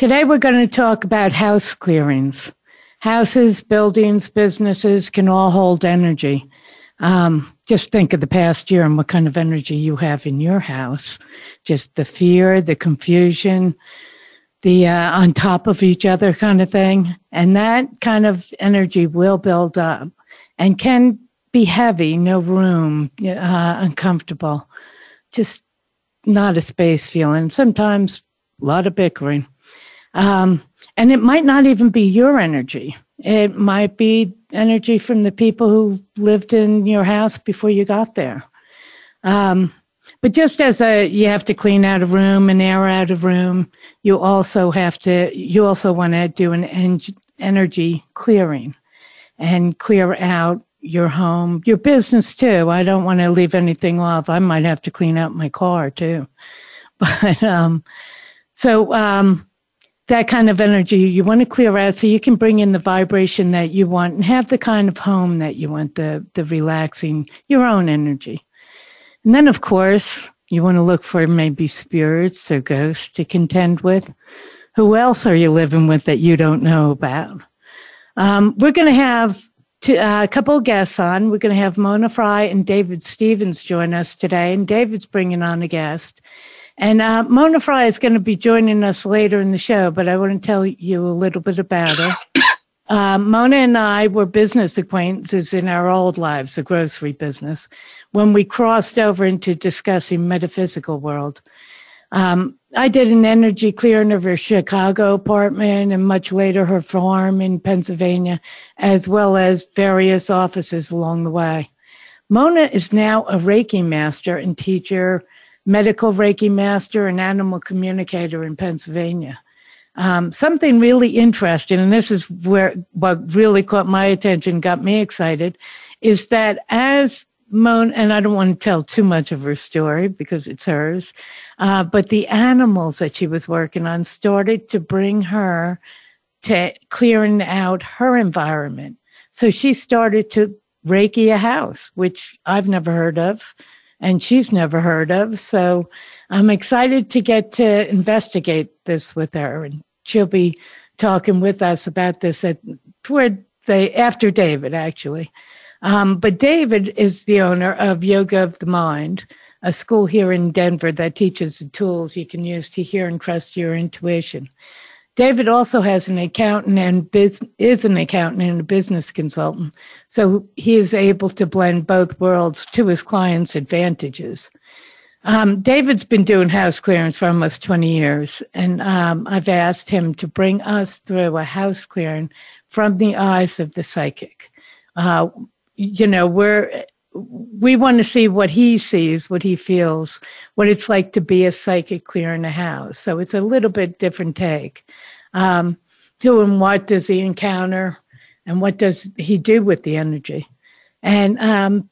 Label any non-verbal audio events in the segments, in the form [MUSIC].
Today we're going to talk about house clearings. Houses, buildings, businesses can all hold energy. Um, just think of the past year and what kind of energy you have in your house. Just the fear, the confusion, the uh, on top of each other kind of thing. And that kind of energy will build up and can be heavy, no room, uh, uncomfortable, just not a space feeling. Sometimes a lot of bickering. Um, and it might not even be your energy. It might be energy from the people who lived in your house before you got there. Um, but just as a, you have to clean out a room and air out a room, you also have to, you also want to do an en- energy clearing and clear out your home, your business too. I don't want to leave anything off. I might have to clean out my car too. [LAUGHS] But, um, so, um, that kind of energy you want to clear out so you can bring in the vibration that you want and have the kind of home that you want the the relaxing your own energy. And then of course you want to look for maybe spirits or ghosts to contend with. Who else are you living with that you don't know about? Um, we're going to have uh, a couple of guests on. We're going to have mona fry and david stevens join us today and david's bringing on a guest and uh, Mona Fry is going to be joining us later in the show, but I want to tell you a little bit about her. [COUGHS] Uh, Mona and I were business acquaintances in our old lives, the grocery business, when we crossed over into discussing metaphysical world. Um, I did an energy clearing of her Chicago apartment and much later her farm in Pennsylvania, as well as various offices along the way. Mona is now a Reiki master and teacher medical Reiki master and animal communicator in Pennsylvania. Um, something really interesting, and this is where what really caught my attention, got me excited, is that as Mon, and I don't want to tell too much of her story because it's hers, uh, but the animals that she was working on started to bring her to clearing out her environment. So she started to Reiki a house, which I've never heard of and she's never heard of. So I'm excited to get to investigate this with her. And she'll be talking with us about this at toward the after David, actually. Um, but David is the owner of Yoga of the Mind, a school here in Denver that teaches the tools you can use to hear and trust your intuition. David also has an accountant and biz, is an accountant and a business consultant. So he is able to blend both worlds to his clients' advantages. Um, David's been doing house clearance for almost 20 years, and um, I've asked him to bring us through a house clearing from the eyes of the psychic. Uh, you know, we're we want to see what he sees, what he feels, what it's like to be a psychic clear in a house. So it's a little bit different take. Um, who and what does he encounter, and what does he do with the energy? And um,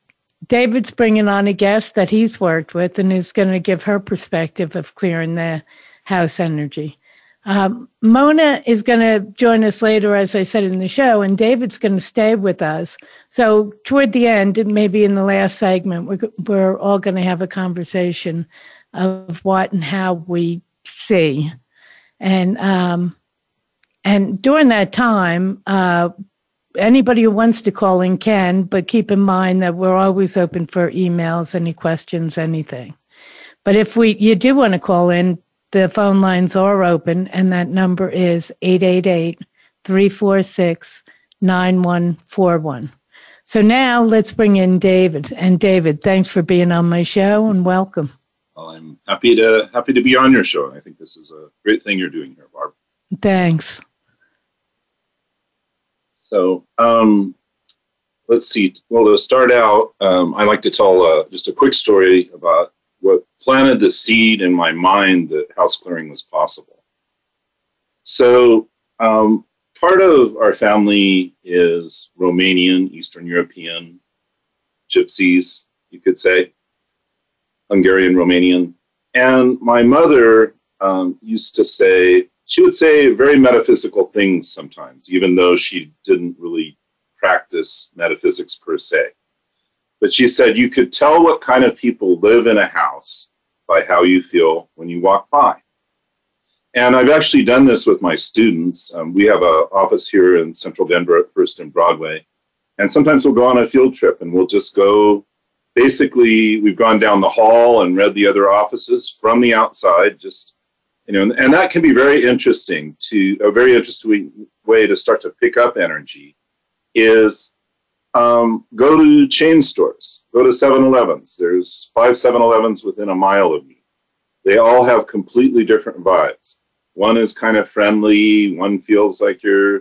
David's bringing on a guest that he's worked with and is going to give her perspective of clearing the house energy. Um, Mona is going to join us later, as I said in the show, and David's going to stay with us. So, toward the end, maybe in the last segment, we're, we're all going to have a conversation of what and how we see. And um, and during that time, uh, anybody who wants to call in can, but keep in mind that we're always open for emails, any questions, anything. But if we you do want to call in, the phone lines are open, and that number is 888 346 9141. So now let's bring in David. And David, thanks for being on my show and welcome. Well, I'm happy to happy to be on your show. I think this is a great thing you're doing here, Barb. Thanks. So um, let's see. Well, to start out, um, I like to tell uh, just a quick story about what planted the seed in my mind that house clearing was possible. So um, part of our family is Romanian, Eastern European, gypsies, you could say, Hungarian, Romanian. And my mother um, used to say, she would say very metaphysical things sometimes, even though she didn't really practice metaphysics per se. But she said you could tell what kind of people live in a house by how you feel when you walk by. And I've actually done this with my students. Um, we have an office here in central Denver at First and Broadway. And sometimes we'll go on a field trip and we'll just go. Basically, we've gone down the hall and read the other offices from the outside, just you know, and, and that can be very interesting to a very interesting way to start to pick up energy is um, go to chain stores, go to 7 Elevens. There's five 7 Elevens within a mile of me. They all have completely different vibes. One is kind of friendly, one feels like you're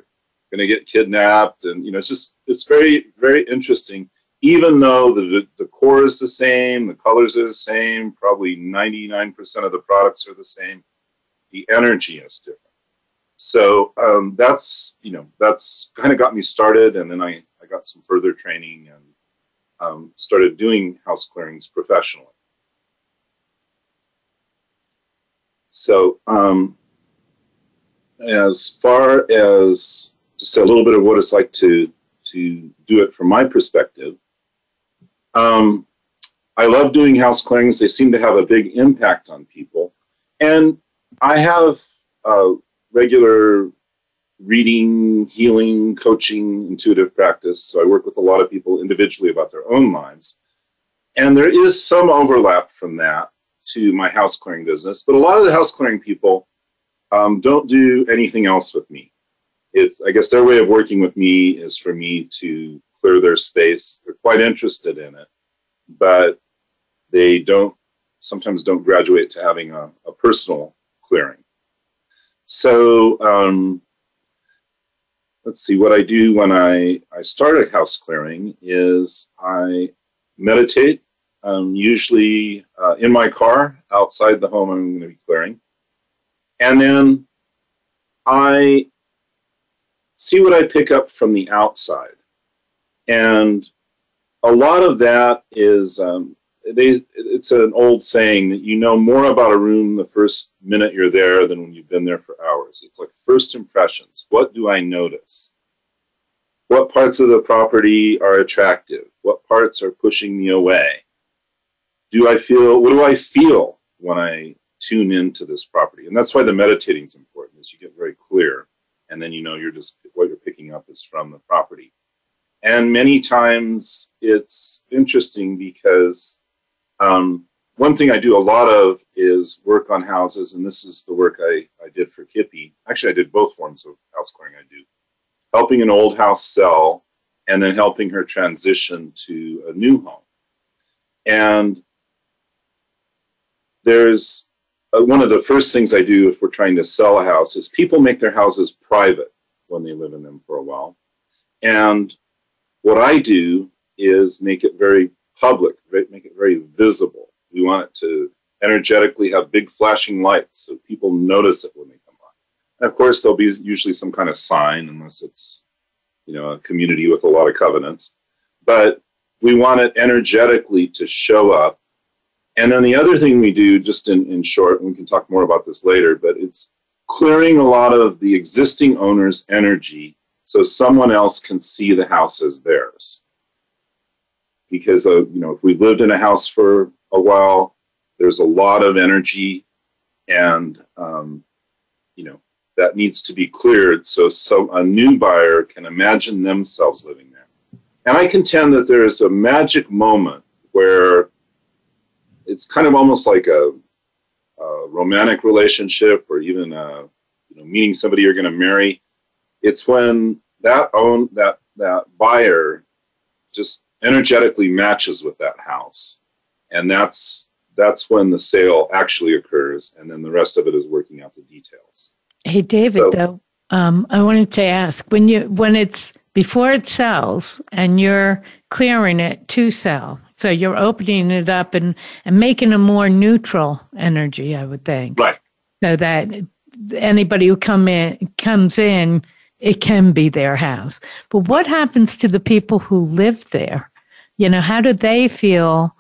going to get kidnapped. And, you know, it's just, it's very, very interesting. Even though the, the core is the same, the colors are the same, probably 99% of the products are the same the energy is different. So um, that's you know that's kind of got me started, and then I I got some further training and um, started doing house clearings professionally. So um, as far as just a little bit of what it's like to to do it from my perspective. Um, I love doing house clearings. They seem to have a big impact on people. And I have a regular reading, healing, coaching, intuitive practice. So I work with a lot of people individually about their own lives. And there is some overlap from that to my house clearing business. But a lot of the house clearing people um, don't do anything else with me. It's, I guess, their way of working with me is for me to clear their space. They're quite interested in it, but they don't sometimes don't graduate to having a, a personal clearing. So um, let's see, what I do when I, I start a house clearing is I meditate, um, usually uh, in my car outside the home I'm going to be clearing. And then I see what I pick up from the outside. And a lot of that is um, they it's an old saying that you know more about a room the first minute you're there than when you've been there for hours. It's like first impressions. What do I notice? What parts of the property are attractive? What parts are pushing me away? Do I feel what do I feel when I tune into this property? And that's why the meditating is important is you get very clear and then you know you're just what you're picking up is from the property. And many times it's interesting because um, one thing I do a lot of is work on houses, and this is the work I, I did for Kippy. Actually, I did both forms of house clearing I do. Helping an old house sell and then helping her transition to a new home. And there's uh, one of the first things I do if we're trying to sell a house is people make their houses private when they live in them for a while. And what I do is make it very public, make it very visible. We want it to energetically have big flashing lights so people notice it when they come by. And of course, there'll be usually some kind of sign, unless it's you know a community with a lot of covenants. But we want it energetically to show up. And then the other thing we do, just in, in short, we can talk more about this later, but it's clearing a lot of the existing owner's energy so someone else can see the house as theirs because uh, you know if we've lived in a house for a while, there's a lot of energy, and um, you know that needs to be cleared so so a new buyer can imagine themselves living there. And I contend that there is a magic moment where it's kind of almost like a, a romantic relationship or even a, you know meeting somebody you're going to marry. It's when that own that that buyer just energetically matches with that house. And that's that's when the sale actually occurs and then the rest of it is working out the details. Hey David so, though, um, I wanted to ask when you when it's before it sells and you're clearing it to sell. So you're opening it up and, and making a more neutral energy, I would think. Right. So that anybody who come in comes in, it can be their house. But what happens to the people who live there? You know, how do they feel?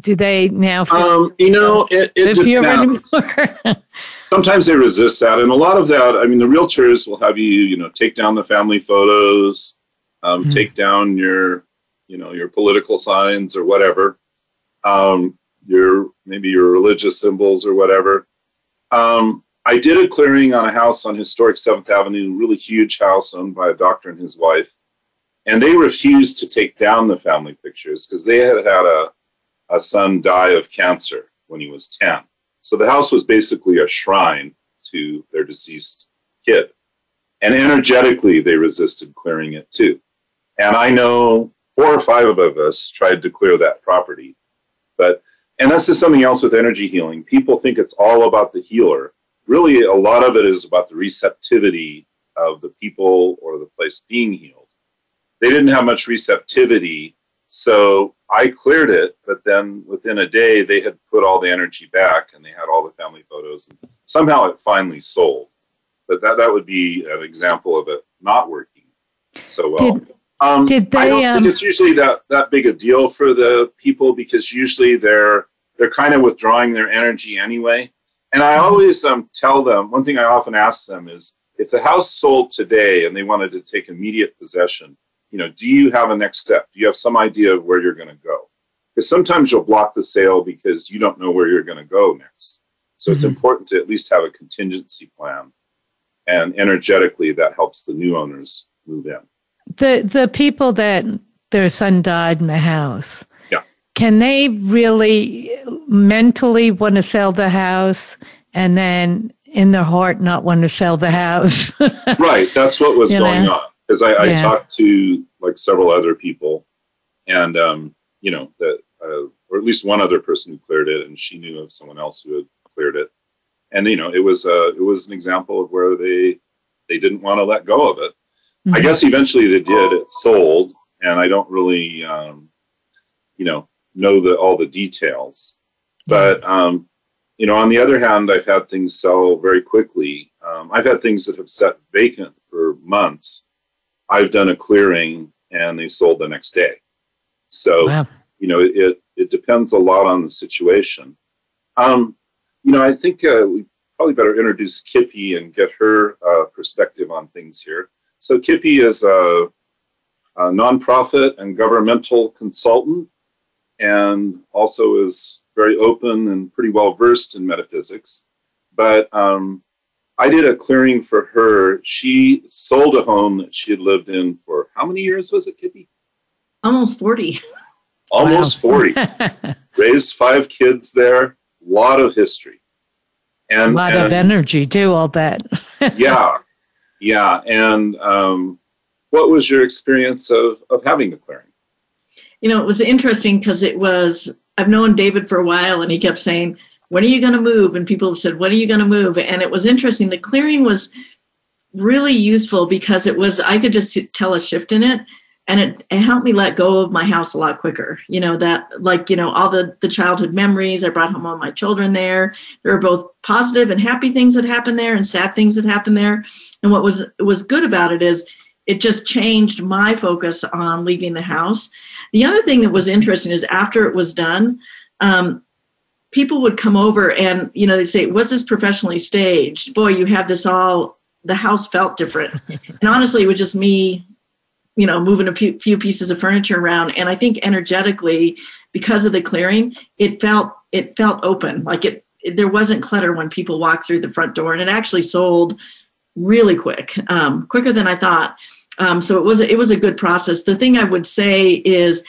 Do they now? Feel Um, you know, it, it live here depends. anymore? [LAUGHS] sometimes they resist that and a lot of that i mean the realtors will have you you know take down the family photos um, Mhm. take down your you know your political signs or whatever um, your maybe your religious symbols or whatever um, i did a clearing on a house on historic seventh avenue really huge house owned by a doctor and his wife and they refused to take down the family pictures because they had had a, a son die of cancer when he was 10 so the house was basically a shrine to their deceased kid. And energetically, they resisted clearing it too. And I know four or five of us tried to clear that property. But, and that's just something else with energy healing. People think it's all about the healer. Really, a lot of it is about the receptivity of the people or the place being healed. They didn't have much receptivity. So I cleared it, but then within a day, they had put all the energy back and they had all the family photos. And somehow it finally sold. But that, that would be an example of it not working so well. Did- um, did I don't um, think it's usually that, that big a deal for the people because usually they're they're kind of withdrawing their energy anyway. And I always um, tell them one thing I often ask them is if the house sold today and they wanted to take immediate possession, you know, do you have a next step? Do you have some idea of where you're going to go? Because sometimes you'll block the sale because you don't know where you're going to go next. So it's Mhm. important to at least have a contingency plan. And energetically, that helps the new owners move in. the the people that their son died in the house. Yeah. Can they really mentally want to sell the house and then in their heart not want to sell the house? [LAUGHS] right that's what was You going know? on because I, I Yeah. talked to like several other people and um, you know that uh, or at least one other person who cleared it and she knew of someone else who had cleared it and you know it was uh, it was an example of where they they didn't want to let go of it i Mhm. guess eventually they did it sold and i don't really um, you know know the all the details but um, you know on the other hand i've had things sell very quickly. Um, i've had things that have sat vacant for months. I've done a clearing and they sold the next day. So Wow. you know it it depends a lot on the situation. Um, you know i think uh, we probably better introduce kippy and get her uh, perspective on things here. So kippy is a, a nonprofit and governmental consultant and also is very open and pretty well versed in metaphysics. But um, I did a clearing for her. She sold a home that she had lived in for how many years was it, Kippy? Almost 40. [LAUGHS] Almost Wow. 40. [LAUGHS] Raised five kids there, a lot of history. And, a And, lot of energy, too, I'll bet. [LAUGHS] yeah, yeah. And um, what was your experience of, of having the clearing? You know, it was interesting because it was, I've known David for a while and he kept saying, When are you going to move? And people have said, When are you going to move? And it was interesting. The clearing was really useful because it was, I could just tell a shift in it. And it, it helped me let go of my house a lot quicker. You know, that like, you know, all the, the childhood memories. I brought home all my children there. There were both positive and happy things that happened there and sad things that happened there. And what was was good about it is it just changed my focus on leaving the house. The other thing that was interesting is after it was done, um, people would come over and you know they'd say, "Was this professionally staged?" Boy, you have this all. The house felt different, [LAUGHS] and honestly, it was just me, you know, moving a few, pieces of furniture around. And I think energetically, because of the clearing, it felt it felt open, like it, it there wasn't clutter when people walked through the front door, and it actually sold really quick, um, quicker than I thought. Um, so it was it was a good process. The thing I would say is,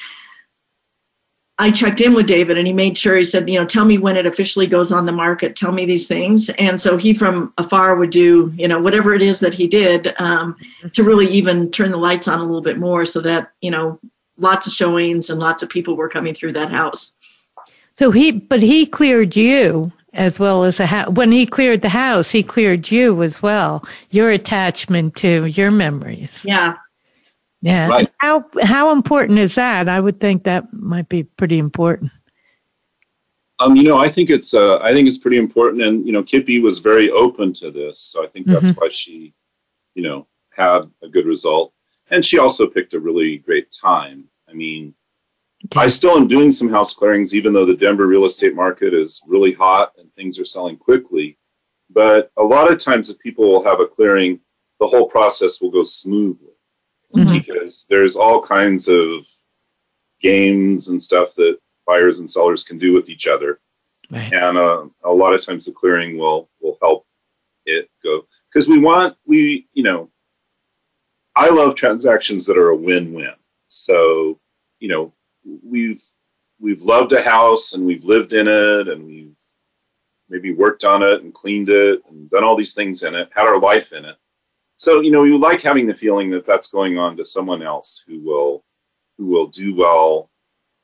I checked in with David, and he made sure he said, you know, tell me when it officially goes on the market. Tell me these things, and so he from afar would do, you know, whatever it is that he did um, to really even turn the lights on a little bit more, so that you know, lots of showings and lots of people were coming through that house. So he, but he cleared you as well as a house. When he cleared the house, he cleared you as well. Your attachment to your memories. Yeah, Yeah. Right. How how important is that? I would think that might be pretty important. Um, you know, I think it's uh, I think it's pretty important, and you know, Kippy was very open to this, so I think that's mm-hmm. why she, you know, had a good result, and she also picked a really great time. I mean, okay. I still am doing some house clearings, even though the Denver real estate market is really hot and things are selling quickly. But a lot of times, if people will have a clearing, the whole process will go smoothly mm-hmm. because there's all kinds of games and stuff that buyers and sellers can do with each other. Right. And uh, a lot of times the clearing will will help it go because we want we you know I love transactions that are a win-win. So you know we've we've loved a house and we've lived in it and we've maybe worked on it and cleaned it and done all these things in it, had our life in it. So you know you like having the feeling that that's going on to someone else who will who will do well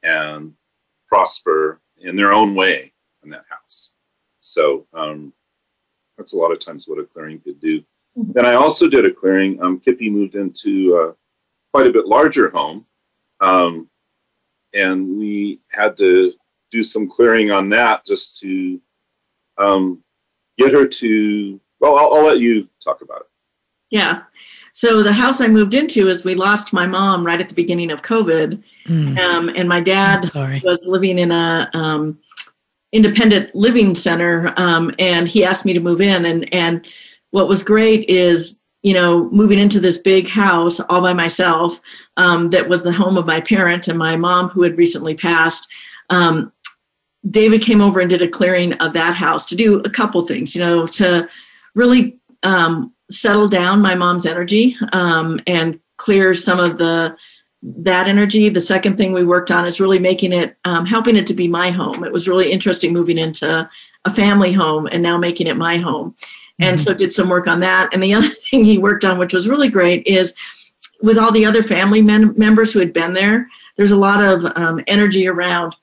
and prosper in their own way in that house. So um, that's a lot of times what a clearing could do. Mm-hmm. Then I also did a clearing. Um, Kippy moved into a quite a bit larger home, um, and we had to do some clearing on that just to um, get her to. Well, I'll, I'll let you talk about it. Yeah. So the house I moved into is we lost my mom right at the beginning of COVID, mm. um, and my dad was living in a um, independent living center, um, and he asked me to move in. and And what was great is you know moving into this big house all by myself um, that was the home of my parent and my mom who had recently passed. David came over and did a clearing of that house to do a couple things, you know, to really um, settle down my mom's energy um, and clear some of the that energy. The second thing we worked on is really making it, um, helping it to be my home. It was really interesting moving into a family home and now making it my home. And mm-hmm. so did some work on that. And the [LAUGHS] other thing he worked on, which was really great, is with all the other family men- members who had been there, there's a lot of um, energy around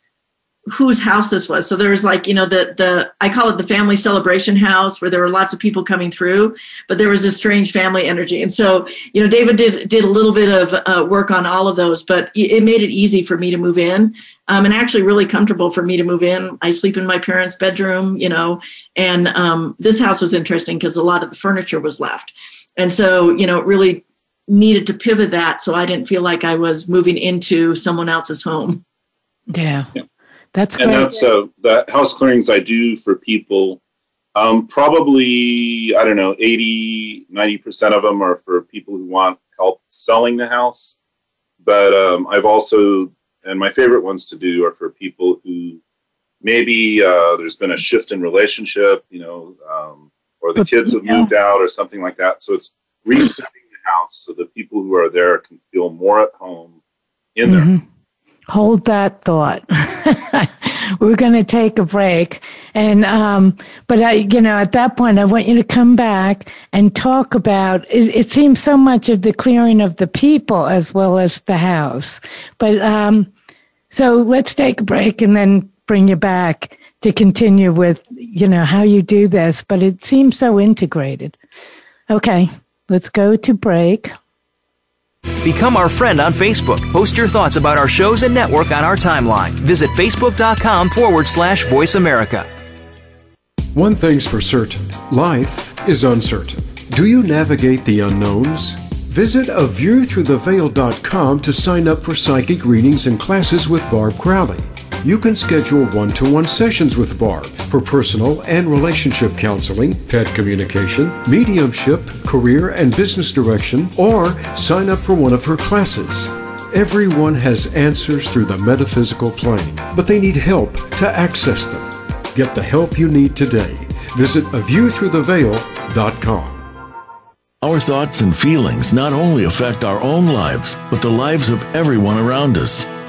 whose house this was. So there was like, you know, the the I call it the family celebration house where there were lots of people coming through, but there was this strange family energy. And so, you know, David did did a little bit of uh, work on all of those, but it made it easy for me to move in, um, and actually really comfortable for me to move in. I sleep in my parents' bedroom, you know, and um, this house was interesting because a lot of the furniture was left, and so you know, really needed to pivot that so I didn't feel like I was moving into someone else's home. Yeah. yeah. That's and great. that's uh, the house clearings I do for people. Um, probably I don't know 80 90 percent of them are for people who want help selling the house, but um, I've also and my favorite ones to do are for people who maybe uh, there's been a shift in relationship, you know, um, or the kids have moved out or something like that. So it's resetting the house so the people who are there can feel more at home in mm-hmm. there. Hold that thought. [LAUGHS] We're going to take a break. And, um, but I, you know, at that point, I want you to come back and talk about it, it seems so much of the clearing of the people as well as the house. But, um, so let's take a break and then bring you back to continue with, you know, how you do this. But it seems so integrated. Okay, let's go to break. Become our friend on Facebook. Post your thoughts about our shows and network on our timeline. Visit facebook.com forward slash voice America. One thing's for certain life is uncertain. Do you navigate the unknowns? Visit aviewthroughtheveil.com to sign up for psychic readings and classes with Barb Crowley you can schedule one to one sessions with Barb for personal and relationship counseling, pet communication, mediumship, career and business direction, or sign up for one of her classes. Everyone has answers through the metaphysical plane, but they need help to access them. Get the help you need today. Visit aviewthroughtheveil.com. Our thoughts and feelings not only affect our own lives, but the lives of everyone around us.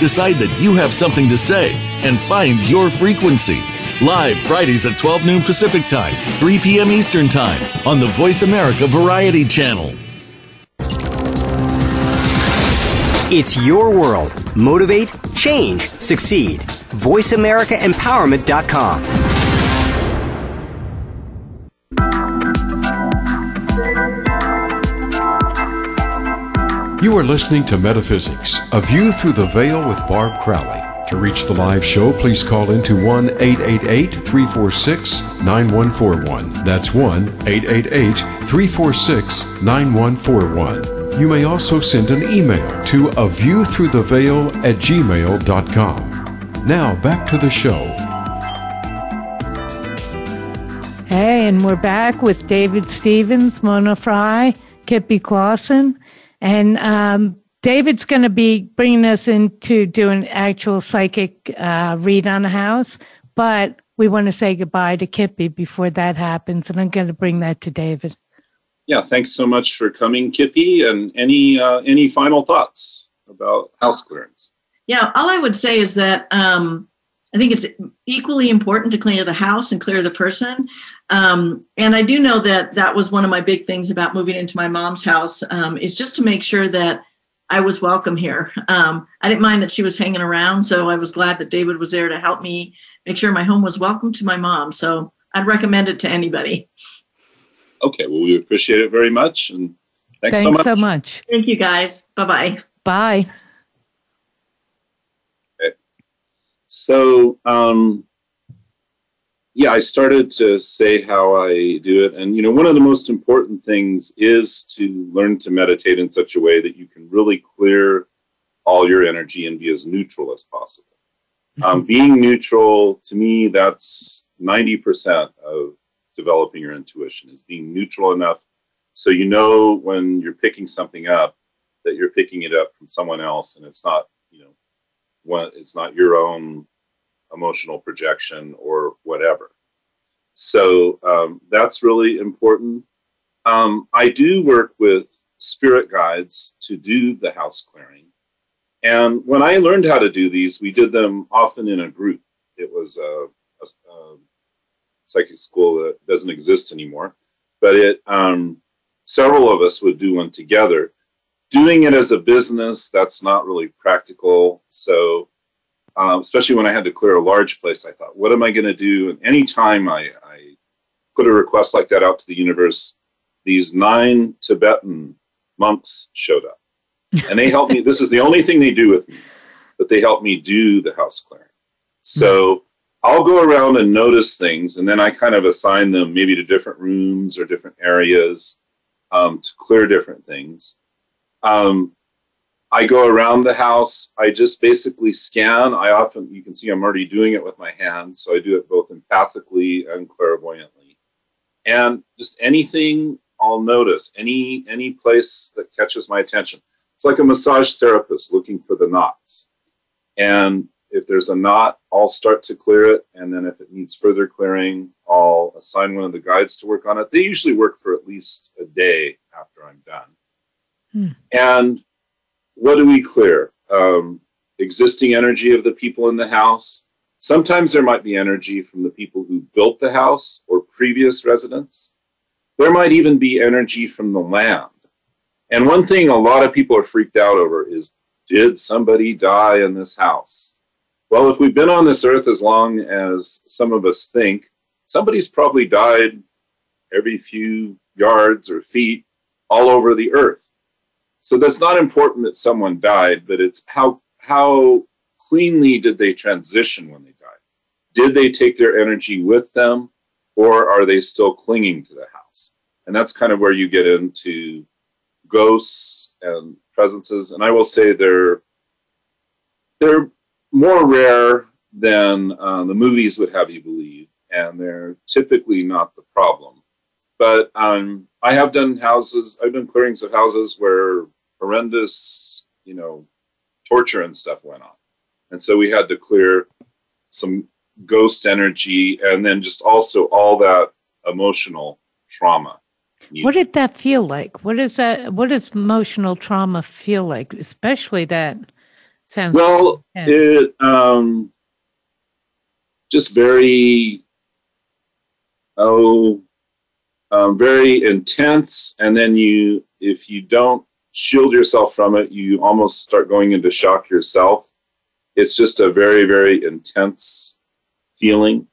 decide that you have something to say, and find your frequency. Live Fridays at 12 noon Pacific Time, 3 p.m. Eastern Time on the Voice America Variety Channel. It's your world. Motivate, change, succeed. VoiceAmericaEmpowerment.com. You are listening to Metaphysics, a view through the veil with Barb Crowley. To reach the live show, please call into 1 888 346 9141. That's 1 888 346 9141. You may also send an email to a view through the veil at gmail.com. Now back to the show. Hey, and we're back with David Stevens, Mona Fry, Kippy Clausen, and um, David's going to be bringing us into do an actual psychic uh, read on the house, but we want to say goodbye to Kippy before that happens, and I'm going to bring that to David. Yeah, thanks so much for coming, Kippy. And any uh, any final thoughts about house clearance? Yeah, all I would say is that um, I think it's equally important to clear the house and clear the person. Um, and I do know that that was one of my big things about moving into my mom's house um, is just to make sure that I was welcome here. Um, I didn't mind that she was hanging around, so I was glad that David was there to help me make sure my home was welcome to my mom. So I'd recommend it to anybody. Okay, well, we appreciate it very much, and thanks, Thanks so much. so much. Thank you guys. Bye bye. Bye. So, um, yeah, I started to say how I do it. And, you know, one of the most important things is to learn to meditate in such a way that you can really clear all your energy and be as neutral as possible. Um, being neutral, to me, that's 90% of developing your intuition is being neutral enough so you know when you're picking something up that you're picking it up from someone else and it's not, you know, one, it's not your own emotional projection or whatever. So um, that's really important. Um, I do work with spirit guides to do the house clearing. And when I learned how to do these, we did them often in a group. It was a, a, a psychic school that doesn't exist anymore, but it um, several of us would do one together. Doing it as a business, that's not really practical. So um, especially when I had to clear a large place, I thought, what am I going to do? And anytime I, I put a request like that out to the universe, these nine Tibetan monks showed up. And they helped me. This is the only thing they do with me, but they help me do the house clearing. So I'll go around and notice things, and then I kind of assign them maybe to different rooms or different areas um, to clear different things. Um, I go around the house. I just basically scan. I often, you can see I'm already doing it with my hands. So I do it both empathically and clairvoyantly. And just anything I'll notice, any, any place that catches my attention. It's like a massage therapist looking for the knots. And if there's a knot, I'll start to clear it. And then if it needs further clearing, I'll assign one of the guides to work on it. They usually work for at least a day after I'm done. Hmm. And what do we clear? Um, existing energy of the people in the house. Sometimes there might be energy from the people who built the house or previous residents. There might even be energy from the land. And one thing a lot of people are freaked out over is did somebody die in this house? Well, if we've been on this earth as long as some of us think, somebody's probably died every few yards or feet all over the earth. So that's not important that someone died, but it's how how cleanly did they transition when they died? Did they take their energy with them, or are they still clinging to the house? And that's kind of where you get into ghosts and presences. And I will say they're they're more rare than uh, the movies would have you believe, and they're typically not the problem. But um, I have done houses, I've done clearings of houses where horrendous, you know, torture and stuff went on. And so we had to clear some ghost energy and then just also all that emotional trauma. What did that feel like? What is that? What does emotional trauma feel like? Especially that sounds well. It um, just very oh, um, very intense, and then you if you don't shield yourself from it, you almost start going into shock yourself. It's just a very very intense feeling.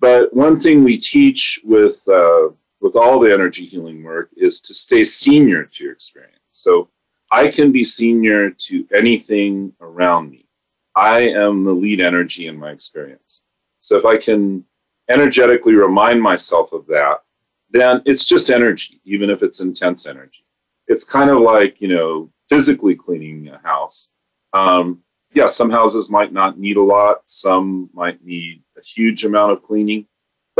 But one thing we teach with uh, with all the energy healing work is to stay senior to your experience. So I can be senior to anything around me. I am the lead energy in my experience. So if I can energetically remind myself of that, then it's just energy, even if it's intense energy. It's kind of like, you know, physically cleaning a house. Um, yeah, some houses might not need a lot, some might need a huge amount of cleaning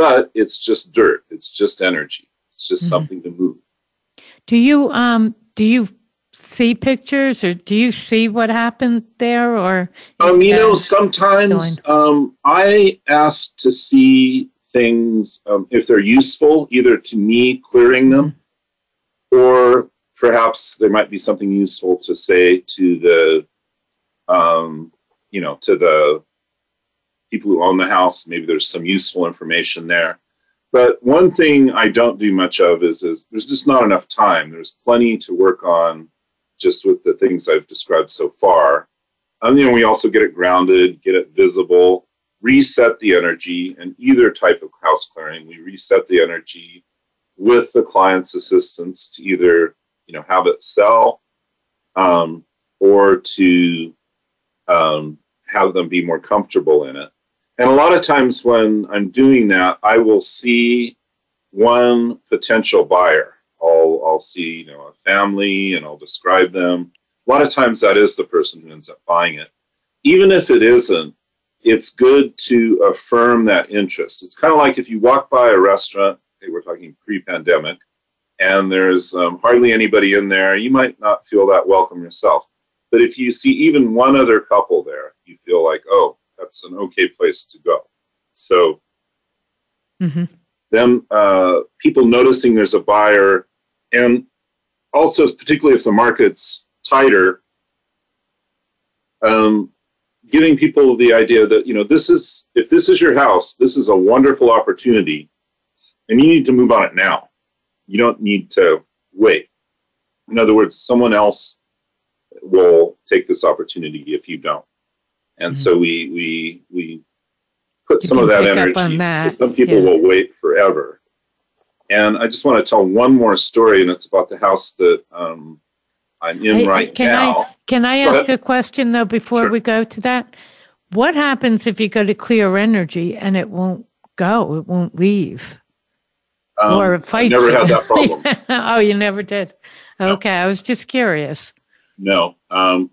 but it's just dirt. It's just energy. It's just mm-hmm. something to move. Do you um do you see pictures or do you see what happened there or um you know sometimes um I ask to see things um, if they're useful either to me clearing them or perhaps there might be something useful to say to the um you know to the people who own the house. Maybe there's some useful information there. But one thing I don't do much of is, is there's just not enough time. There's plenty to work on just with the things I've described so far. And you know, we also get it grounded, get it visible, reset the energy, and either type of house clearing, we reset the energy with the client's assistance to either you know have it sell um, or to um, have them be more comfortable in it. And a lot of times when I'm doing that, I will see one potential buyer. I'll, I'll see, you know, a family and I'll describe them. A lot of times that is the person who ends up buying it. Even if it isn't, it's good to affirm that interest. It's kind of like if you walk by a restaurant, okay, we're talking pre-pandemic, and there's um, hardly anybody in there, you might not feel that welcome yourself. But if you see even one other couple there, you feel like, oh, that's an okay place to go. So, mm-hmm. then uh, people noticing there's a buyer, and also particularly if the market's tighter, um, giving people the idea that you know this is if this is your house, this is a wonderful opportunity, and you need to move on it now. You don't need to wait. In other words, someone else will take this opportunity if you don't and mm-hmm. so we we we put you some of that energy. That. Some people yeah. will wait forever. And I just want to tell one more story, and it's about the house that um, I'm in I, right can now. Can I ask a question though before sure. we go to that? What happens if you go to clear energy and it won't go? It won't leave, um, or it fights. I never you. had that [LAUGHS] problem. oh, you never did. Okay, no. I was just curious. No, um,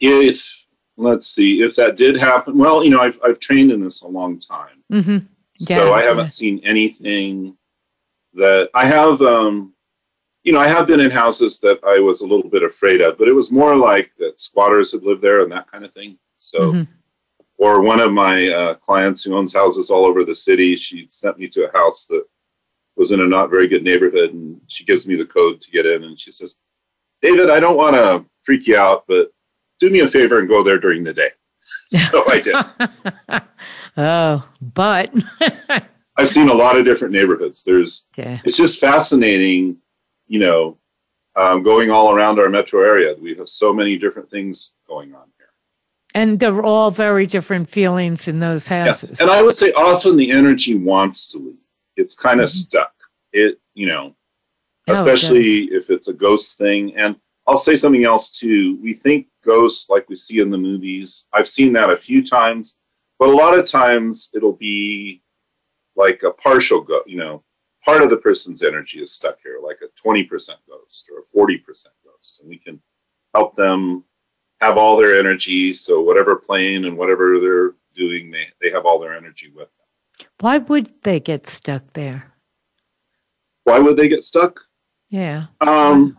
if let's see if that did happen. Well, you know, I've I've trained in this a long time, mm-hmm. yeah, so I haven't yeah. seen anything that I have. Um, you know, I have been in houses that I was a little bit afraid of, but it was more like that squatters had lived there and that kind of thing. So, mm-hmm. or one of my uh, clients who owns houses all over the city, she sent me to a house that was in a not very good neighborhood, and she gives me the code to get in, and she says, "David, I don't want to freak you out, but do me a favor and go there during the day. [LAUGHS] So I did. [LAUGHS] oh, but [LAUGHS] I've seen a lot of different neighborhoods. There's, yeah. it's just fascinating, you know, um, going all around our metro area. We have so many different things going on here. And they're all very different feelings in those houses. Yeah. And I would say often the energy wants to leave. It's kind of mm-hmm. stuck. It, you know, oh, especially it if it's a ghost thing. And I'll say something else too. We think ghosts like we see in the movies. I've seen that a few times, but a lot of times it'll be like a partial ghost, you know, part of the person's energy is stuck here, like a 20% ghost or a 40% ghost. And we can help them have all their energy. So whatever plane and whatever they're doing, they, they have all their energy with them. Why would they get stuck there? Why would they get stuck? Yeah. Um,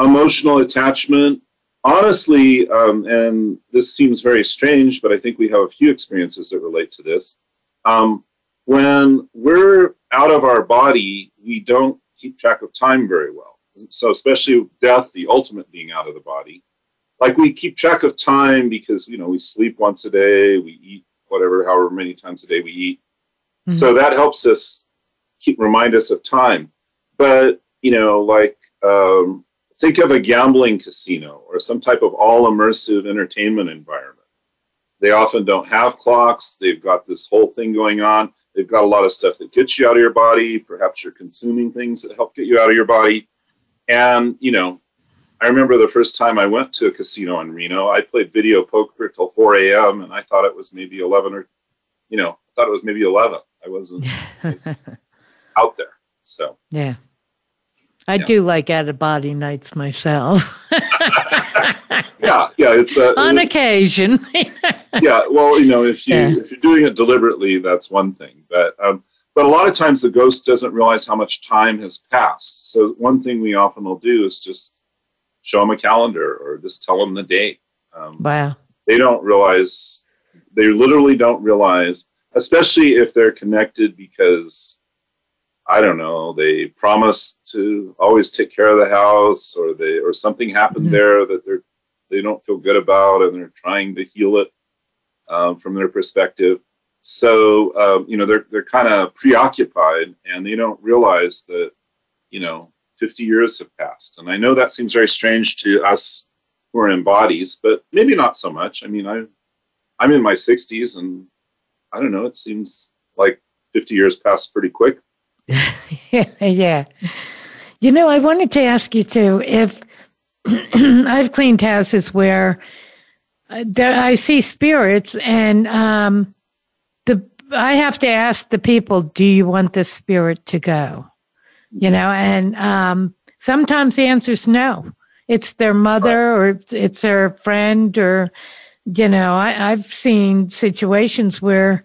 emotional attachment. Honestly, um, and this seems very strange, but I think we have a few experiences that relate to this. Um, when we're out of our body, we don't keep track of time very well. So, especially death, the ultimate being out of the body, like we keep track of time because you know we sleep once a day, we eat whatever, however many times a day we eat. Mm-hmm. So that helps us keep remind us of time. But you know, like um, think of a gambling casino or some type of all immersive entertainment environment. They often don't have clocks. They've got this whole thing going on. They've got a lot of stuff that gets you out of your body. Perhaps you're consuming things that help get you out of your body. And, you know, I remember the first time I went to a casino in Reno, I played video poker till 4 a.m. and I thought it was maybe 11 or, you know, I thought it was maybe 11. I wasn't [LAUGHS] I was out there. So, yeah. I yeah. do like out of body nights myself. [LAUGHS] [LAUGHS] yeah, yeah, it's a, on occasion. [LAUGHS] yeah, well, you know, if you yeah. if you're doing it deliberately, that's one thing. But um, but a lot of times the ghost doesn't realize how much time has passed. So one thing we often will do is just show them a calendar or just tell them the date. Um, wow. They don't realize. They literally don't realize, especially if they're connected because I don't know, they promise to always take care of the house or they or something happened mm-hmm. there that they're they don't feel good about and they're trying to heal it um, from their perspective. So um, you know they're they're kind of preoccupied and they don't realize that you know 50 years have passed. And I know that seems very strange to us who are in bodies, but maybe not so much. I mean, I I'm in my 60s and I don't know. It seems like 50 years passed pretty quick. [LAUGHS] yeah. You know, I wanted to ask you too if [CLEARS THROAT] I've cleaned houses where uh, there, I see spirits, and um, the I have to ask the people, "Do you want the spirit to go?" You know, and um, sometimes the answer is no. It's their mother, or it's, it's their friend, or you know, I, I've seen situations where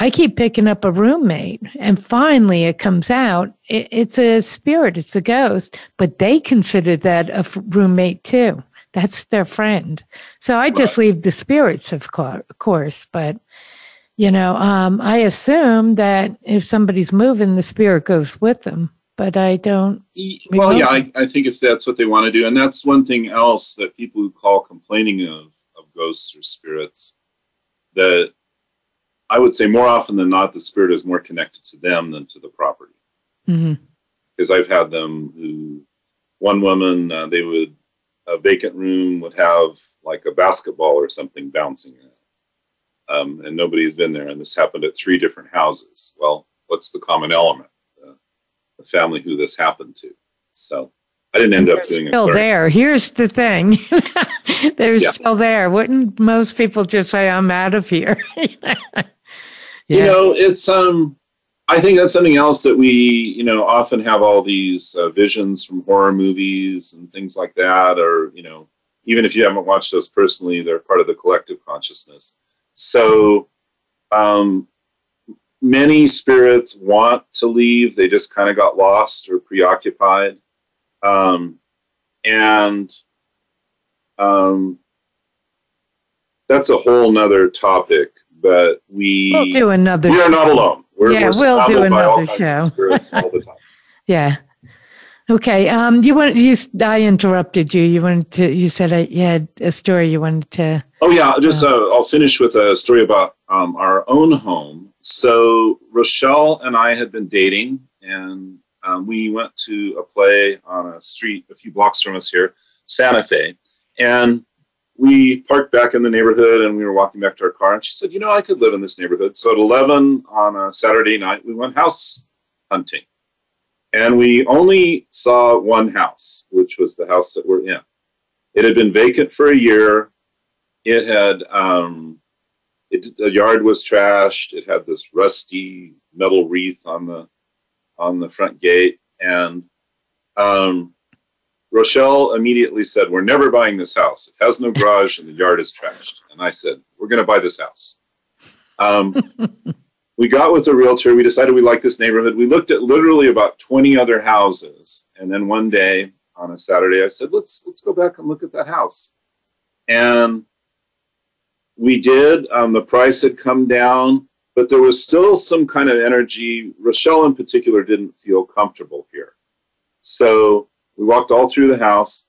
I keep picking up a roommate, and finally it comes out it, it's a spirit, it's a ghost, but they consider that a f- roommate too. That's their friend. So I just right. leave the spirits, of, co- course, but you know, um, I assume that if somebody's moving, the spirit goes with them, but I don't. Well, yeah, I, I, think if that's what they want to do, and that's one thing else that people who call complaining of, of ghosts or spirits, that I would say more often than not, the spirit is more connected to them than to the property. Mm-hmm. Because I've had them who, one woman, uh, they would, a vacant room would have like a basketball or something bouncing in it. Um, and nobody's been there. And this happened at three different houses. Well, what's the common element? Uh, the family who this happened to. So I didn't end up doing still it. Still there. Here's the thing. [LAUGHS] They're yeah. still there. Wouldn't most people just say, I'm out of here? [LAUGHS] yeah. you know it's um i think that's something else that we you know often have all these uh, visions from horror movies and things like that or you know even if you haven't watched those personally they're part of the collective consciousness. So um many spirits want to leave. They just kind of got lost or preoccupied. Um and um that's a whole nother topic but we we'll do another. We are not alone. We're, yeah, we're we'll do another show. all the time. [LAUGHS] yeah. Okay. Um, you want you? I interrupted you. You wanted to. You said I, you had a story you wanted to. Oh yeah. Just uh, uh, I'll finish with a story about um, our own home. So Rochelle and I had been dating, and um, we went to a play on a street a few blocks from us here, Santa Fe, and we parked back in the neighborhood and we were walking back to our car and she said you know i could live in this neighborhood. So at 11 on a saturday night we went house hunting. And we only saw one house which was the house that we're in. It had been vacant for a year. It had um, it, the yard was trashed. It had this rusty metal wreath on the on the front gate. And um, Rochelle immediately said, We're never buying this house. It has no garage and the yard is trashed. And I said, We're going to buy this house. Um, we got with a realtor. We decided we liked this neighborhood. We looked at literally about 20 other houses. And then one day on a Saturday, I said, let's, let's go back and look at that house. And we did. Um, the price had come down, but there was still some kind of energy. Rochelle, in particular, didn't feel comfortable here. So we walked all through the house.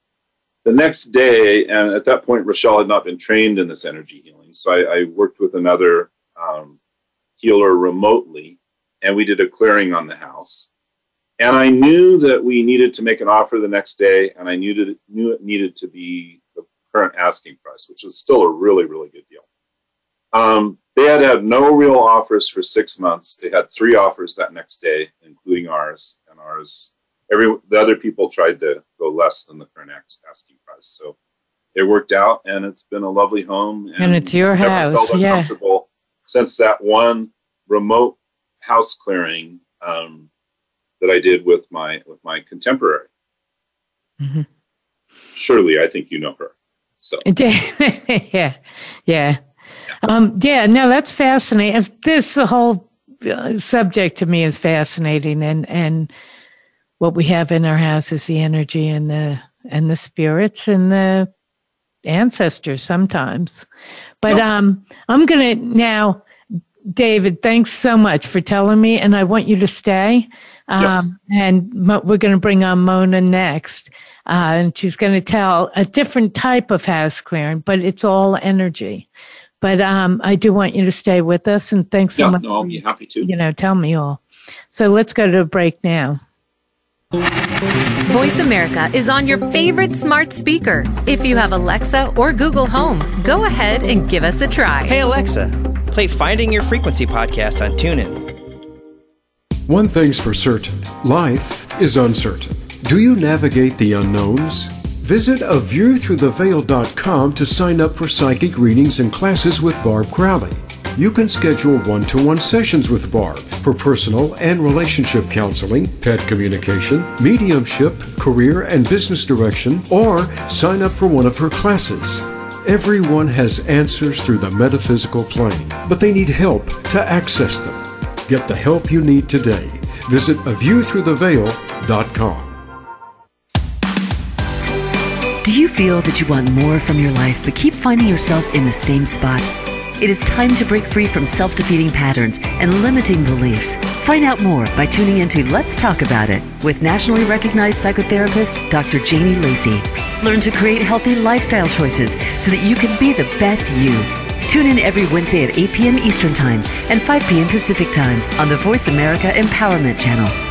The next day, and at that point, Rochelle had not been trained in this energy healing. So I, I worked with another um, healer remotely, and we did a clearing on the house. And I knew that we needed to make an offer the next day, and I knew, to, knew it needed to be the current asking price, which is still a really, really good deal. Um, they had had no real offers for six months. They had three offers that next day, including ours, and ours. Every the other people tried to go less than the current asking price, so it worked out, and it's been a lovely home. And, and it's your house, yeah since that one remote house clearing um, that I did with my with my contemporary. Mm-hmm. Surely, I think you know her. So [LAUGHS] yeah, yeah, um, yeah. No, that's fascinating. This whole uh, subject to me is fascinating, and and what we have in our house is the energy and the and the spirits and the ancestors sometimes. But nope. um, I'm going to now, David, thanks so much for telling me, and I want you to stay. Um, yes. And Mo- we're going to bring on Mona next, uh, and she's going to tell a different type of house clearing, but it's all energy. But um, I do want you to stay with us, and thanks so yeah, much. No, I'll be happy to. You know, tell me all. So let's go to a break now. Voice America is on your favorite smart speaker. If you have Alexa or Google Home, go ahead and give us a try. Hey, Alexa, play Finding Your Frequency podcast on TuneIn. One thing's for certain life is uncertain. Do you navigate the unknowns? Visit a aviewthroughtheveil.com to sign up for psychic readings and classes with Barb Crowley you can schedule one to one sessions with Barb for personal and relationship counseling, pet communication, mediumship, career and business direction, or sign up for one of her classes. Everyone has answers through the metaphysical plane, but they need help to access them. Get the help you need today. Visit a view through the aviewthroughtheveil.com. Do you feel that you want more from your life but keep finding yourself in the same spot? It is time to break free from self defeating patterns and limiting beliefs. Find out more by tuning into Let's Talk About It with nationally recognized psychotherapist Dr. Janie Lacey. Learn to create healthy lifestyle choices so that you can be the best you. Tune in every Wednesday at 8 p.m. Eastern Time and 5 p.m. Pacific Time on the Voice America Empowerment Channel.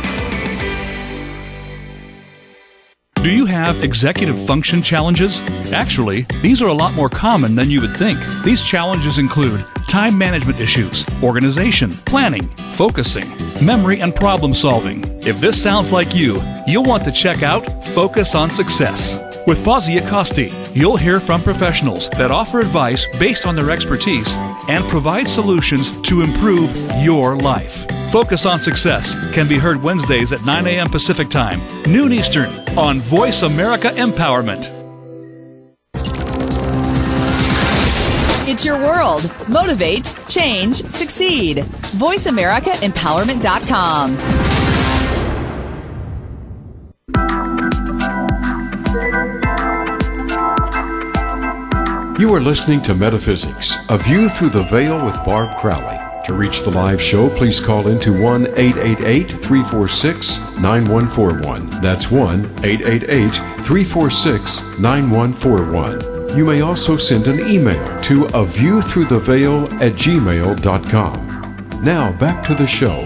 Do you have executive function challenges? Actually, these are a lot more common than you would think. These challenges include time management issues, organization, planning, focusing, memory, and problem solving. If this sounds like you, you'll want to check out Focus on Success. With Fozzie Acosti, you'll hear from professionals that offer advice based on their expertise and provide solutions to improve your life. Focus on Success can be heard Wednesdays at 9 a.m. Pacific Time, noon Eastern, on Voice America Empowerment. It's your world. Motivate, change, succeed. VoiceAmericaEmpowerment.com. You are listening to Metaphysics, a view through the veil with Barb Crowley. To reach the live show, please call into 1 888 346 9141. That's 1 888 346 9141. You may also send an email to a view through the veil at gmail.com. Now back to the show.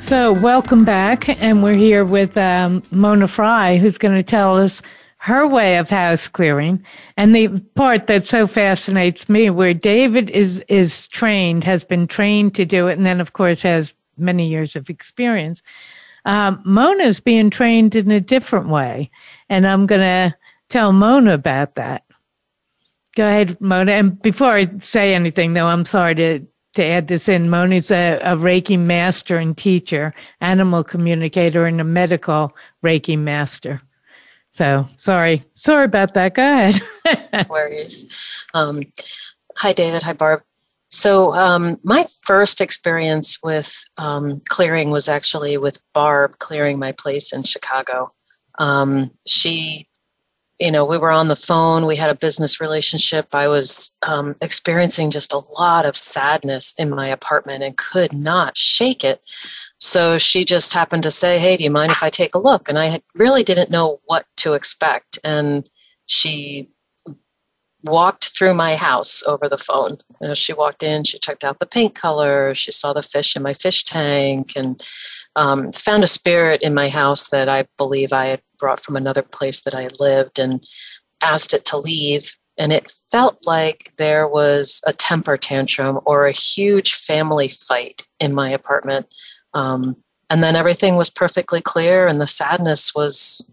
So, welcome back, and we're here with um, Mona Fry, who's going to tell us her way of house clearing. And the part that so fascinates me, where David is, is trained, has been trained to do it, and then, of course, has many years of experience. Um, Mona's being trained in a different way. And I'm going to tell Mona about that. Go ahead, Mona. And before I say anything, though, I'm sorry to, to add this in. Mona's a, a Reiki master and teacher, animal communicator, and a medical Reiki master. So sorry, sorry about that. Go ahead. [LAUGHS] worries. Um, Hi, David. Hi, Barb. So, um, my first experience with um, clearing was actually with Barb clearing my place in Chicago. Um, she, you know, we were on the phone, we had a business relationship. I was um, experiencing just a lot of sadness in my apartment and could not shake it. So, she just happened to say, Hey, do you mind if I take a look? And I really didn't know what to expect. And she walked through my house over the phone. She walked in, she checked out the paint color, she saw the fish in my fish tank, and um, found a spirit in my house that I believe I had brought from another place that I lived, and asked it to leave. And it felt like there was a temper tantrum or a huge family fight in my apartment. Um, and then everything was perfectly clear, and the sadness was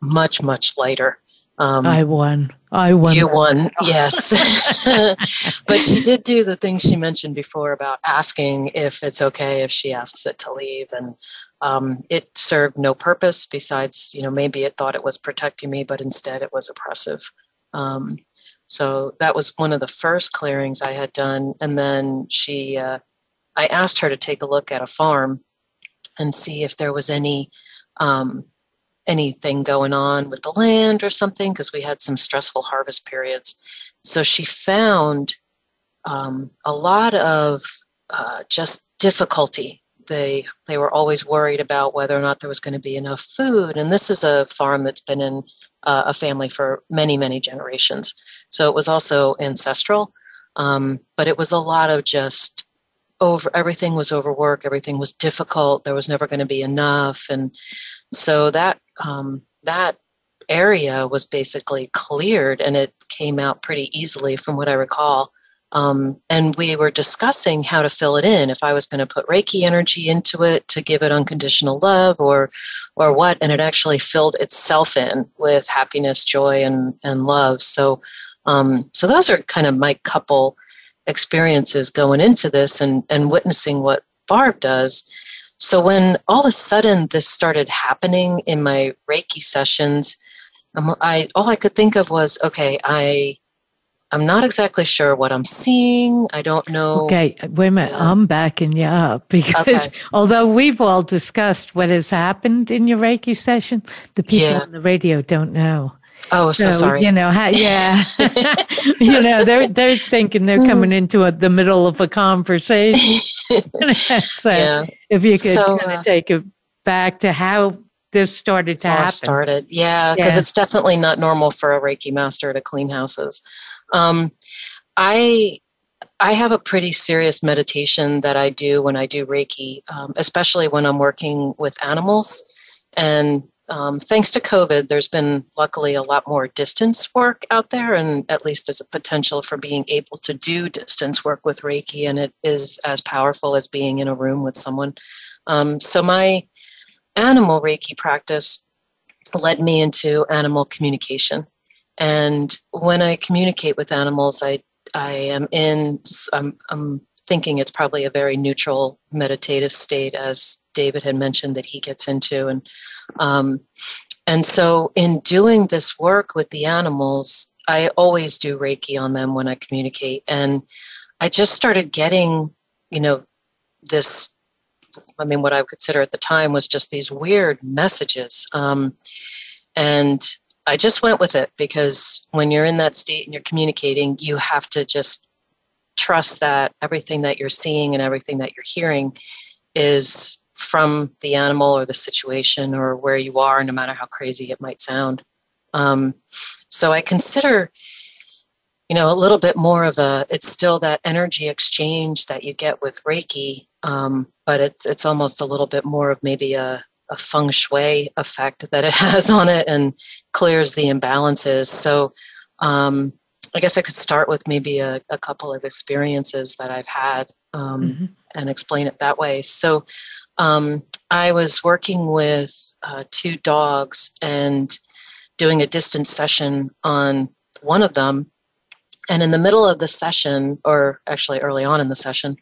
much, much lighter. Um, I won. I won. You won, yes. [LAUGHS] but she did do the thing she mentioned before about asking if it's okay if she asks it to leave, and um, it served no purpose besides, you know, maybe it thought it was protecting me, but instead it was oppressive. Um, so that was one of the first clearings I had done, and then she, uh, I asked her to take a look at a farm and see if there was any um, anything going on with the land or something because we had some stressful harvest periods. So she found um, a lot of uh, just difficulty. They they were always worried about whether or not there was going to be enough food. And this is a farm that's been in uh, a family for many many generations. So it was also ancestral, um, but it was a lot of just over everything was overwork everything was difficult there was never going to be enough and so that um, that area was basically cleared and it came out pretty easily from what I recall. Um, and we were discussing how to fill it in if I was going to put Reiki energy into it to give it unconditional love or or what and it actually filled itself in with happiness, joy and and love. So um, so those are kind of my couple experiences going into this and and witnessing what Barb does. So when all of a sudden this started happening in my Reiki sessions, I all I could think of was, okay, I I'm not exactly sure what I'm seeing. I don't know. Okay, wait a minute. I'm backing you up [LAUGHS] because okay. although we've all discussed what has happened in your Reiki session, the people yeah. on the radio don't know. Oh, so, so sorry. You know, yeah. [LAUGHS] you know, they're they're thinking they're coming into a, the middle of a conversation. [LAUGHS] [LAUGHS] so yeah. if you could so, kind of uh, take it back to how this started to happen. Started, yeah, because yeah. it's definitely not normal for a Reiki master to clean houses. Um, I I have a pretty serious meditation that I do when I do Reiki, um, especially when I'm working with animals. And um, thanks to COVID, there's been luckily a lot more distance work out there, and at least there's a potential for being able to do distance work with Reiki, and it is as powerful as being in a room with someone. Um, so, my animal Reiki practice led me into animal communication. And when I communicate with animals, I, I am in, I'm, I'm thinking it's probably a very neutral meditative state, as David had mentioned that he gets into. And um, and so, in doing this work with the animals, I always do Reiki on them when I communicate. And I just started getting, you know, this. I mean, what I would consider at the time was just these weird messages. Um, and I just went with it because when you're in that state and you're communicating, you have to just trust that everything that you're seeing and everything that you're hearing is from the animal or the situation or where you are, no matter how crazy it might sound. Um, so I consider, you know, a little bit more of a. It's still that energy exchange that you get with Reiki, um, but it's it's almost a little bit more of maybe a a feng shui effect that it [LAUGHS] has on it and clears the imbalances. So um, I guess I could start with maybe a, a couple of experiences that I've had um, mm-hmm. and explain it that way. So um, I was working with uh, two dogs and doing a distance session on one of them. And in the middle of the session, or actually early on in the session,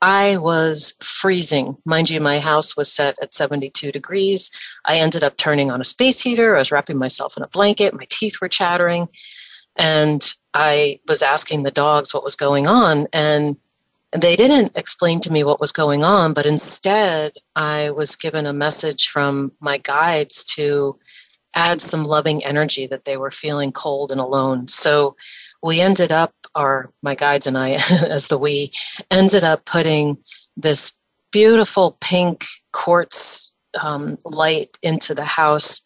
I was freezing. Mind you, my house was set at 72 degrees. I ended up turning on a space heater. I was wrapping myself in a blanket. My teeth were chattering. And I was asking the dogs what was going on, and they didn't explain to me what was going on, but instead, I was given a message from my guides to add some loving energy that they were feeling cold and alone. So we ended up, or my guides and I, [LAUGHS] as the we, ended up putting this beautiful pink quartz um, light into the house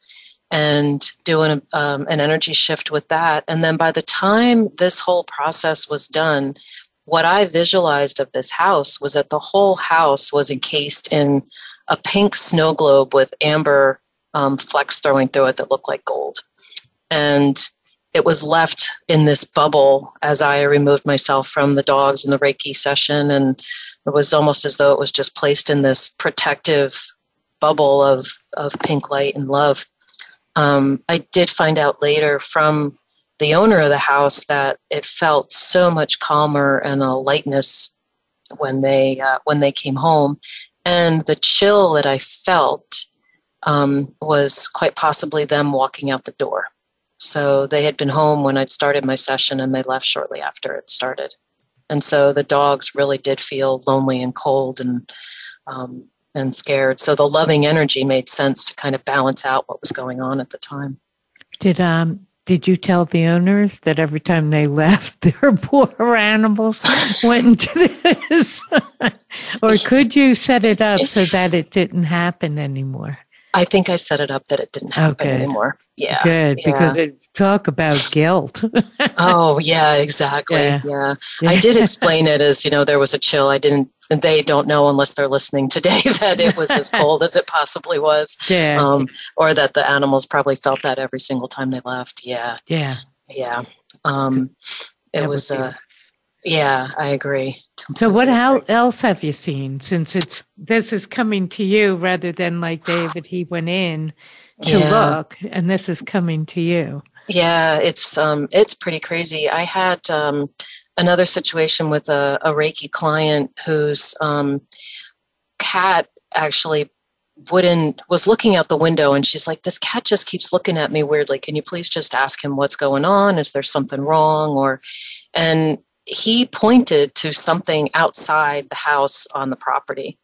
and doing um, an energy shift with that. And then by the time this whole process was done, what I visualized of this house was that the whole house was encased in a pink snow globe with amber um, flecks throwing through it that looked like gold. And it was left in this bubble as I removed myself from the dogs in the Reiki session. And it was almost as though it was just placed in this protective bubble of, of pink light and love. Um, I did find out later from the owner of the house that it felt so much calmer and a lightness when they uh, when they came home, and the chill that I felt um, was quite possibly them walking out the door. So they had been home when I'd started my session, and they left shortly after it started. And so the dogs really did feel lonely and cold and um, and scared. So the loving energy made sense to kind of balance out what was going on at the time. Did um did you tell the owners that every time they left, [LAUGHS] their poor animals went into this? [LAUGHS] or could you set it up so that it didn't happen anymore? I think I set it up that it didn't happen okay. anymore. Yeah. Good, yeah. because it, talk about guilt. oh, yeah, exactly. [LAUGHS] Yeah. yeah. I did explain it as, you know, there was a chill. I didn't they don't know unless they're listening today [LAUGHS] that it was as [LAUGHS] cold as it possibly was. Yeah. Um, or that the animals probably felt that every single time they left. Yeah. Yeah. Yeah. Um, it that was, uh, yeah, I agree. So what else have you seen since it's, this is coming to you rather than like David, he went in to yeah. look and this is coming to you. Yeah, it's, um, it's pretty crazy. I had, um, another situation with a, a Reiki client whose um, cat actually wouldn't was looking out the window and she's like this cat just keeps looking at me weirdly. Can you please just ask him what's going on? Is there something wrong? Or and he pointed to something outside the house on the property.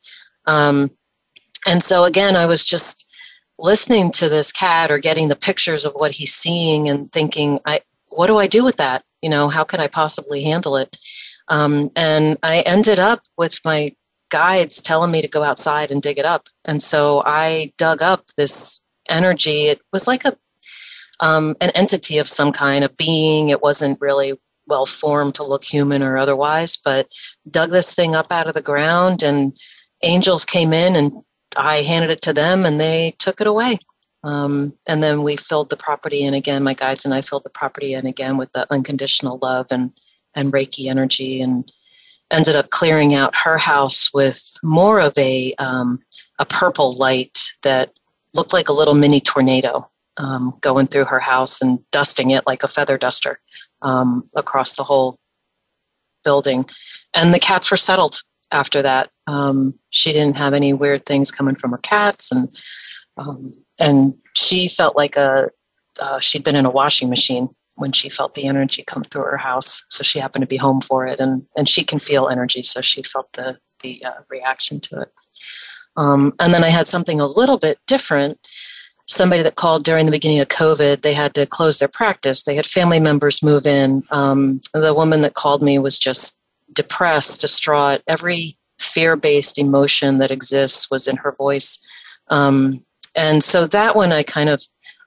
Um, and so again i was just listening to this cat or getting the pictures of what he's seeing and thinking i what do i do with that? You know how could i possibly handle it? Um, and i ended up with my guides telling me to go outside and dig it up. And so i dug up this energy. It was like a um, an entity of some kind of being. It wasn't really well formed to look human or otherwise but dug this thing up out of the ground and angels came in and i handed it to them and they took it away um, and then we filled the property in again. My guides and I filled the property in again with the unconditional love and and Reiki energy, and ended up clearing out her house with more of a um, a purple light that looked like a little mini tornado um, going through her house and dusting it like a feather duster um, across the whole building. And the cats were settled after that. Um, she didn't have any weird things coming from her cats, and um, and she felt like a uh, she'd been in a washing machine when she felt the energy come through her house. So she happened to be home for it, and and she can feel energy, so she felt the the uh, reaction to it. Um, and then I had something a little bit different. Somebody that called during the beginning of COVID, they had to close their practice. They had family members move in. Um, the woman that called me was just depressed, distraught. Every fear based emotion that exists was in her voice. Um, and so that one I kind of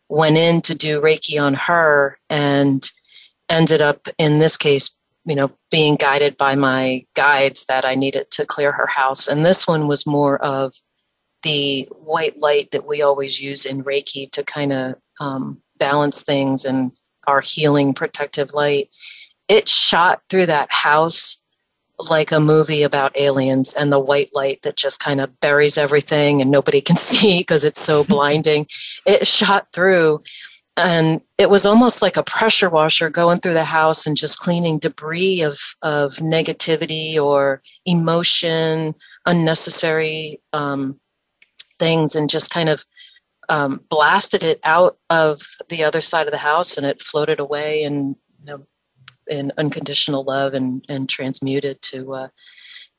went in to do Reiki on her and ended up in this case, you know, being guided by my guides that I needed to clear her house. And this one was more of the white light that we always use in Reiki to kind of um, balance things and our healing protective light. It shot through that house like a movie about aliens and the white light that just kind of buries everything and nobody can [LAUGHS] see because it's so [LAUGHS] blinding. It shot through and it was almost like a pressure washer going through the house and just cleaning debris of, of negativity or emotion, unnecessary um, things, and just kind of um, blasted it out of the other side of the house and it floated away and you know, in unconditional love and and transmuted to uh,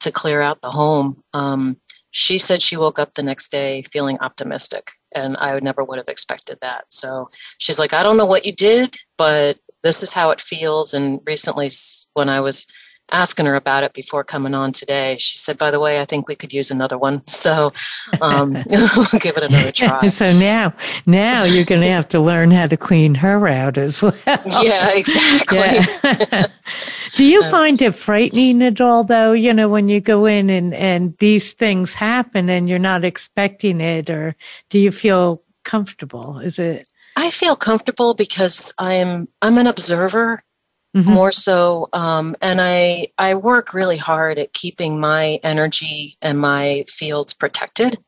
to clear out the home. Um, she said she woke up the next day feeling optimistic, and I would never would have expected that. So she's like, I don't know what you did, but this is how it feels. And recently, when I was asking her about it before coming on today. She said, "By the way, I think we could use another one, [LAUGHS] so um, [LAUGHS] we'll give it another try." [LAUGHS] so now, now you're going to have to learn how to clean her out as well. Yeah, exactly. Yeah. Do you find it frightening at all, though? You know, when you go in and and these things happen and you're not expecting it, or do you feel comfortable? Is it? I feel comfortable because I'm I'm an observer mm-hmm. more so um, and i i work really hard at keeping my energy and my fields protected.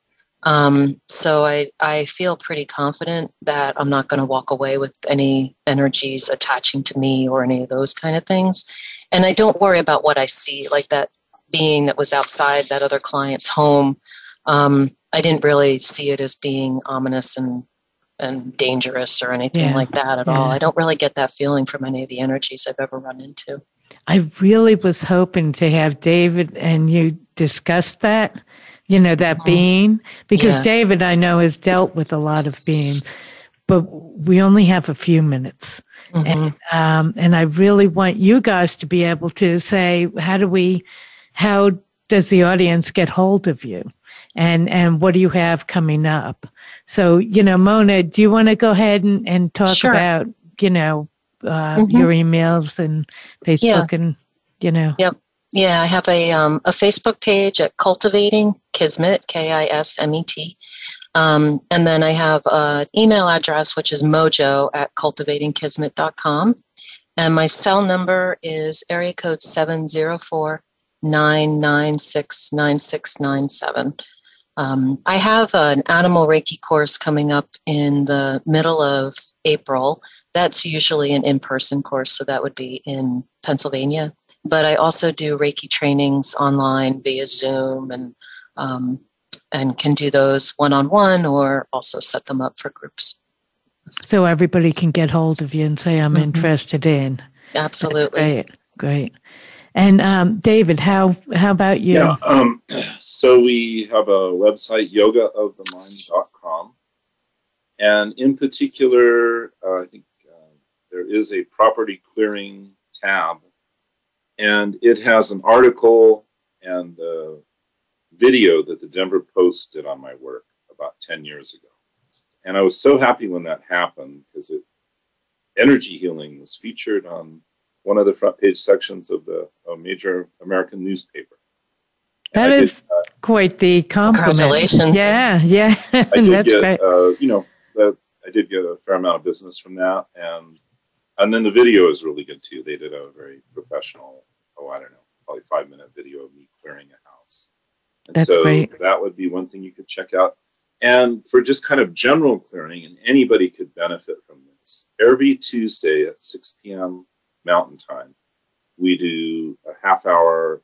Um, so i i feel pretty confident that i'm not going to walk away with any energies attaching to me or any of those kind of things. And i don't worry about what i see like that being that was outside that other client's home. Um, i didn't really see it as being ominous and and dangerous or anything yeah. like that at yeah. all. I don't really get that feeling from any of the energies I've ever run into. I really was hoping to have David and you discuss that, you know, that mm-hmm. being, because yeah. David, I know, has dealt with a lot of beings, but we only have a few minutes. Mm-hmm. And, um, and I really want you guys to be able to say, how do we, how does the audience get hold of you? And, and what do you have coming up? So, you know, Mona, do you want to go ahead and, and talk sure. about, you know, uh, mm-hmm. your emails and Facebook yeah. and, you know? Yep. Yeah, I have a, um, a Facebook page at Cultivating Kismet, K I S M E T. Um, and then I have an email address, which is mojo at cultivatingkismet.com. And my cell number is area code 704 996 9697. Um, I have an animal Reiki course coming up in the middle of April. That's usually an in person course, so that would be in Pennsylvania. But I also do Reiki trainings online via Zoom and um, and can do those one on one or also set them up for groups. So everybody can get hold of you and say, I'm mm-hmm. interested in. Absolutely. That's great. Great. And um, David, how how about you? Yeah, um, so we have a website, yogaofthemind.com. And in particular, uh, I think uh, there is a property clearing tab, and it has an article and a video that the Denver Post did on my work about 10 years ago. And I was so happy when that happened because it energy healing was featured on one of the front page sections of the major American newspaper. That is did, uh, quite the compliment. Congratulations! Yeah, yeah, [LAUGHS] that's get, great. Uh, you know, that, I did get a fair amount of business from that, and and then the video is really good too. They did a very professional, oh, I don't know, probably five minute video of me clearing a house. And that's so great. That would be one thing you could check out. And for just kind of general clearing, and anybody could benefit from this. Every Tuesday at 6 p.m. Mountain Time, we do a half hour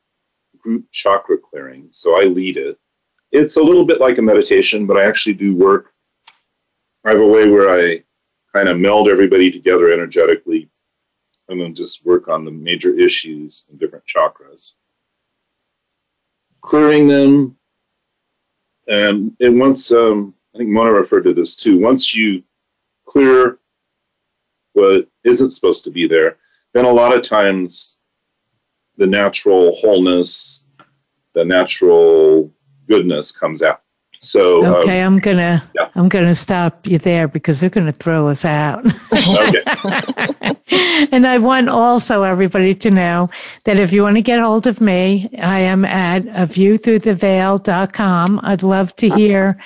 group chakra clearing. So I lead it. It's a little bit like a meditation, but I actually do work. I have a way where I kind of meld everybody together energetically and then just work on the major issues in different chakras. Clearing them. And, and once, um, I think Mona referred to this too, once you clear what isn't supposed to be there, then a lot of times the natural wholeness, the natural goodness comes out. So okay, um, I'm gonna yeah. I'm gonna stop you there because they're gonna throw us out. [LAUGHS] and I want also everybody to know that if you want to get hold of me, I am at a viewthroughtheveil.com. I'd love to hear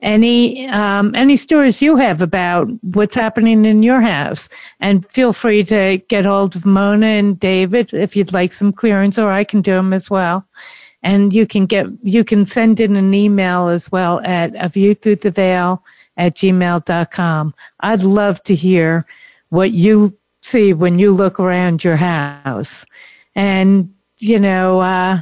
any um, any stories you have about what's happening in your house, and feel free to get hold of Mona and David if you'd like some clearance, or I can do them as well and you can get you can send in an email as well at a view through the veil at gmail.com i'd love to hear what you see when you look around your house and you know uh,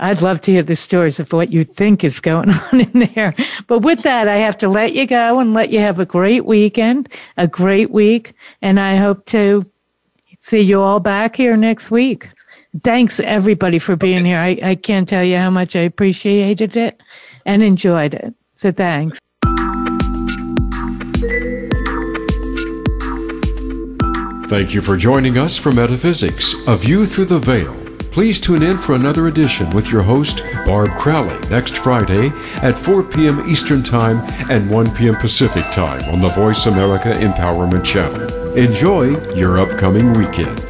I'd love to hear the stories of what you think is going [LAUGHS] on in there. But with that, I have to let you go and let you have a great weekend, a great week. And I hope to see you all back here next week. Thanks everybody for being here. I, I can't tell you how much I appreciated it and enjoyed it. So thanks. Thank you for joining us for Metaphysics, A View Through the Veil. Please tune in for another edition with your host, Barb Crowley, next Friday at 4 p.m. Eastern Time and 1 p.m. Pacific Time on the Voice America Empowerment Channel. Enjoy your upcoming weekend.